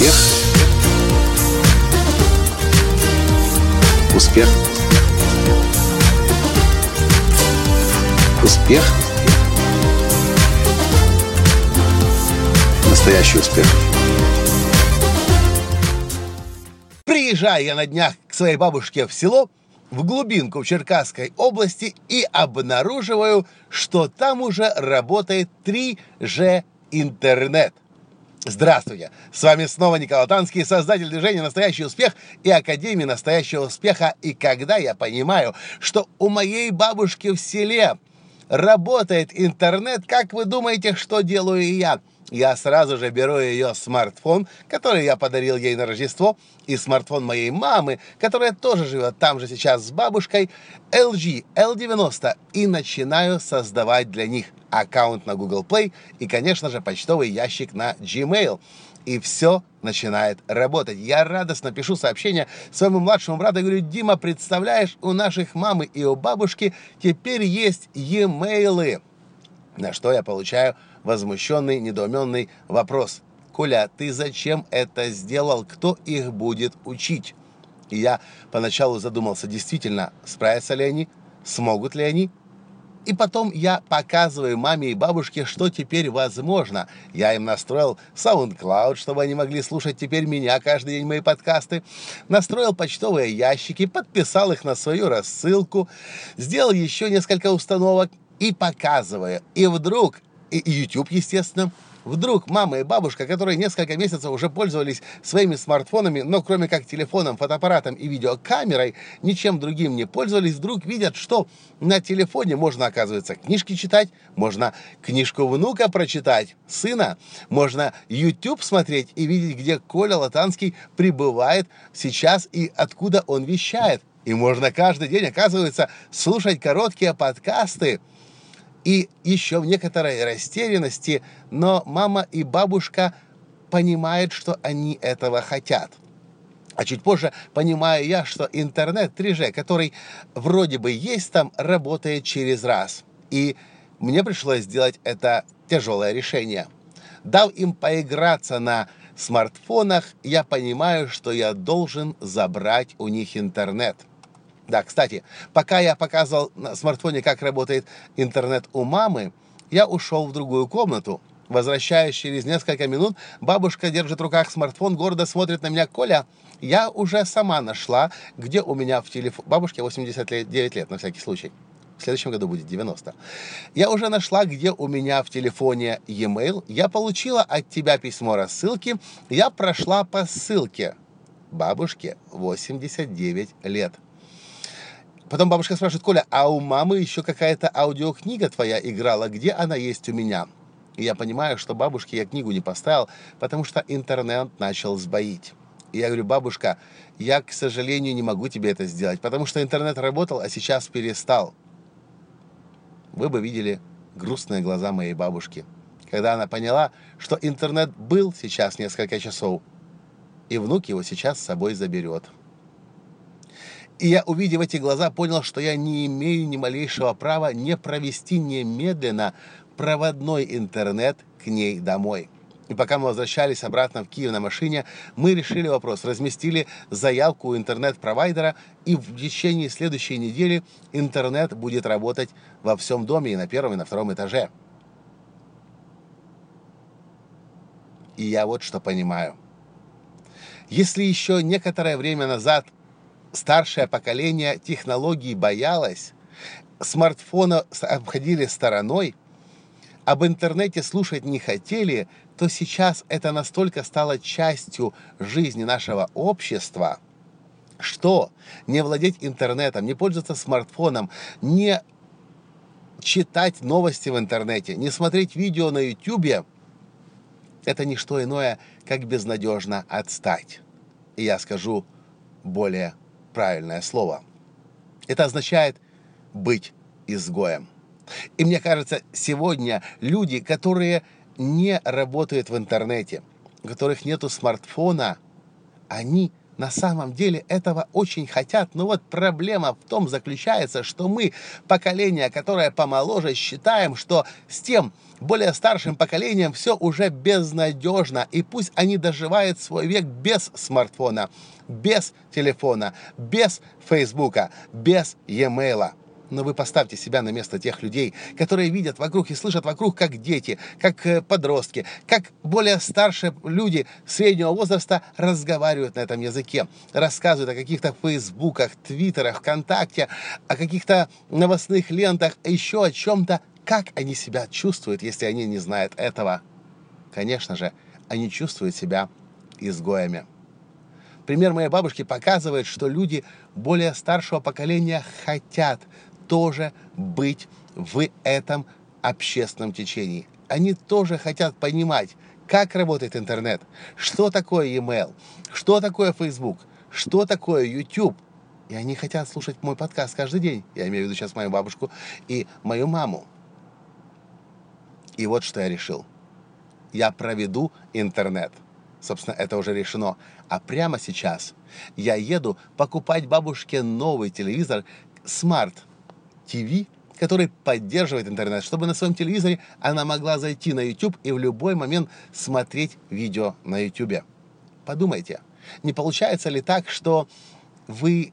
Успех. Успех. Успех. Настоящий успех. Приезжаю я на днях к своей бабушке в село, в глубинку в Черкасской области и обнаруживаю, что там уже работает 3G интернет. Здравствуйте! С вами снова Николай Танский, создатель движения «Настоящий успех» и Академии «Настоящего успеха». И когда я понимаю, что у моей бабушки в селе работает интернет, как вы думаете, что делаю я? Я сразу же беру ее смартфон, который я подарил ей на Рождество, и смартфон моей мамы, которая тоже живет там же сейчас с бабушкой, LG L90, и начинаю создавать для них аккаунт на Google Play и, конечно же, почтовый ящик на Gmail. И все начинает работать. Я радостно пишу сообщение своему младшему брату и говорю, Дима, представляешь, у наших мамы и у бабушки теперь есть e-mail. На что я получаю возмущенный, недоуменный вопрос. «Коля, ты зачем это сделал? Кто их будет учить?» И я поначалу задумался, действительно, справятся ли они, смогут ли они. И потом я показываю маме и бабушке, что теперь возможно. Я им настроил SoundCloud, чтобы они могли слушать теперь меня каждый день мои подкасты. Настроил почтовые ящики, подписал их на свою рассылку, сделал еще несколько установок и показываю. И вдруг и YouTube, естественно. Вдруг мама и бабушка, которые несколько месяцев уже пользовались своими смартфонами, но кроме как телефоном, фотоаппаратом и видеокамерой, ничем другим не пользовались, вдруг видят, что на телефоне можно, оказывается, книжки читать, можно книжку внука прочитать, сына, можно YouTube смотреть и видеть, где Коля Латанский пребывает сейчас и откуда он вещает. И можно каждый день, оказывается, слушать короткие подкасты – и еще в некоторой растерянности, но мама и бабушка понимают, что они этого хотят. А чуть позже понимаю я, что интернет 3G, который вроде бы есть там, работает через раз. И мне пришлось сделать это тяжелое решение. Дав им поиграться на смартфонах, я понимаю, что я должен забрать у них интернет – да, кстати, пока я показывал на смартфоне, как работает интернет у мамы, я ушел в другую комнату. Возвращаясь через несколько минут, бабушка держит в руках смартфон, гордо смотрит на меня. Коля, я уже сама нашла, где у меня в телефоне... Бабушке 89 лет, на всякий случай. В следующем году будет 90. Я уже нашла, где у меня в телефоне e-mail. Я получила от тебя письмо рассылки. Я прошла по ссылке. Бабушке 89 лет. Потом бабушка спрашивает, Коля, а у мамы еще какая-то аудиокнига твоя играла, где она есть у меня? И я понимаю, что бабушке я книгу не поставил, потому что интернет начал сбоить. И я говорю, бабушка, я, к сожалению, не могу тебе это сделать, потому что интернет работал, а сейчас перестал. Вы бы видели грустные глаза моей бабушки, когда она поняла, что интернет был сейчас несколько часов, и внук его сейчас с собой заберет. И я, увидев эти глаза, понял, что я не имею ни малейшего права не провести немедленно проводной интернет к ней домой. И пока мы возвращались обратно в Киев на машине, мы решили вопрос, разместили заявку у интернет-провайдера, и в течение следующей недели интернет будет работать во всем доме и на первом, и на втором этаже. И я вот что понимаю. Если еще некоторое время назад старшее поколение технологий боялось, смартфона обходили стороной, об интернете слушать не хотели, то сейчас это настолько стало частью жизни нашего общества, что не владеть интернетом, не пользоваться смартфоном, не читать новости в интернете, не смотреть видео на YouTube, это не что иное, как безнадежно отстать. И я скажу более правильное слово. Это означает быть изгоем. И мне кажется, сегодня люди, которые не работают в интернете, у которых нету смартфона, они на самом деле этого очень хотят. Но вот проблема в том заключается, что мы, поколение, которое помоложе, считаем, что с тем более старшим поколением все уже безнадежно. И пусть они доживают свой век без смартфона, без телефона, без фейсбука, без e-mail но вы поставьте себя на место тех людей, которые видят вокруг и слышат вокруг, как дети, как э, подростки, как более старшие люди среднего возраста разговаривают на этом языке, рассказывают о каких-то фейсбуках, твиттерах, вконтакте, о каких-то новостных лентах, еще о чем-то. Как они себя чувствуют, если они не знают этого? Конечно же, они чувствуют себя изгоями. Пример моей бабушки показывает, что люди более старшего поколения хотят тоже быть в этом общественном течении. Они тоже хотят понимать, как работает интернет, что такое e-mail, что такое Facebook, что такое YouTube. И они хотят слушать мой подкаст каждый день. Я имею в виду сейчас мою бабушку и мою маму. И вот что я решил. Я проведу интернет. Собственно, это уже решено. А прямо сейчас я еду покупать бабушке новый телевизор Smart TV, который поддерживает интернет, чтобы на своем телевизоре она могла зайти на YouTube и в любой момент смотреть видео на YouTube. Подумайте, не получается ли так, что вы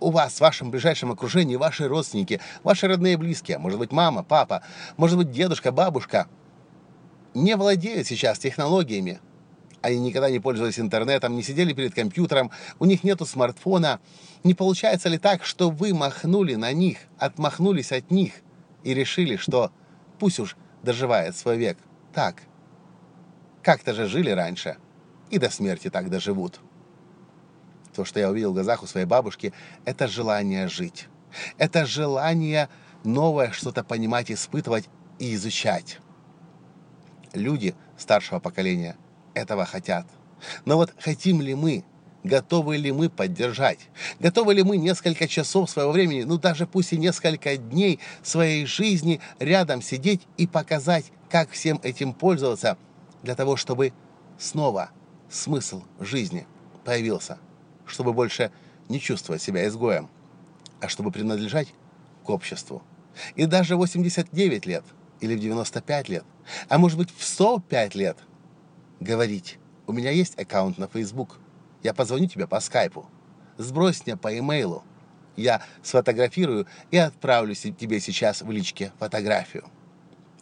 у вас, в вашем ближайшем окружении, ваши родственники, ваши родные близкие, может быть, мама, папа, может быть, дедушка, бабушка, не владеют сейчас технологиями, они никогда не пользовались интернетом, не сидели перед компьютером, у них нету смартфона. Не получается ли так, что вы махнули на них, отмахнулись от них и решили, что пусть уж доживает свой век так? Как-то же жили раньше и до смерти так доживут. То, что я увидел в глазах у своей бабушки, это желание жить. Это желание новое что-то понимать, испытывать и изучать. Люди старшего поколения – этого хотят. Но вот хотим ли мы, готовы ли мы поддержать, готовы ли мы несколько часов своего времени, ну даже пусть и несколько дней своей жизни рядом сидеть и показать, как всем этим пользоваться, для того, чтобы снова смысл жизни появился, чтобы больше не чувствовать себя изгоем, а чтобы принадлежать к обществу. И даже 89 лет или в 95 лет, а может быть в 105 лет – говорить, у меня есть аккаунт на Facebook, я позвоню тебе по скайпу, сбрось мне по имейлу, я сфотографирую и отправлю тебе сейчас в личке фотографию.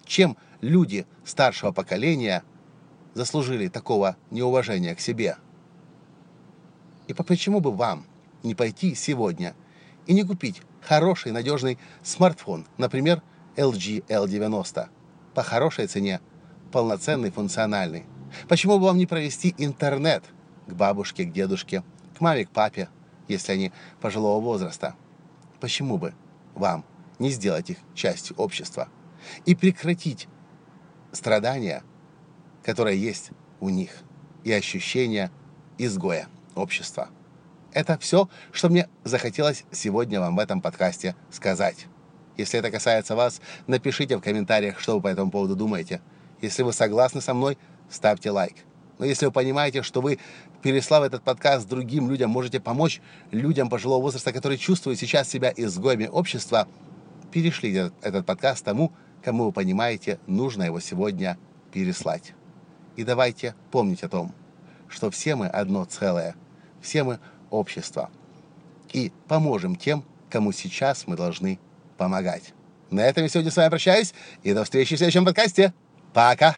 Чем люди старшего поколения заслужили такого неуважения к себе? И почему бы вам не пойти сегодня и не купить хороший надежный смартфон, например, LG L90, по хорошей цене, полноценный, функциональный, Почему бы вам не провести интернет к бабушке, к дедушке, к маме, к папе, если они пожилого возраста? Почему бы вам не сделать их частью общества и прекратить страдания, которые есть у них, и ощущение изгоя общества? Это все, что мне захотелось сегодня вам в этом подкасте сказать. Если это касается вас, напишите в комментариях, что вы по этому поводу думаете. Если вы согласны со мной, ставьте лайк. Но если вы понимаете, что вы, переслав этот подкаст другим людям, можете помочь людям пожилого возраста, которые чувствуют сейчас себя изгоями общества, перешлите этот подкаст тому, кому вы понимаете, нужно его сегодня переслать. И давайте помнить о том, что все мы одно целое, все мы общество. И поможем тем, кому сейчас мы должны помогать. На этом я сегодня с вами прощаюсь и до встречи в следующем подкасте. Пока!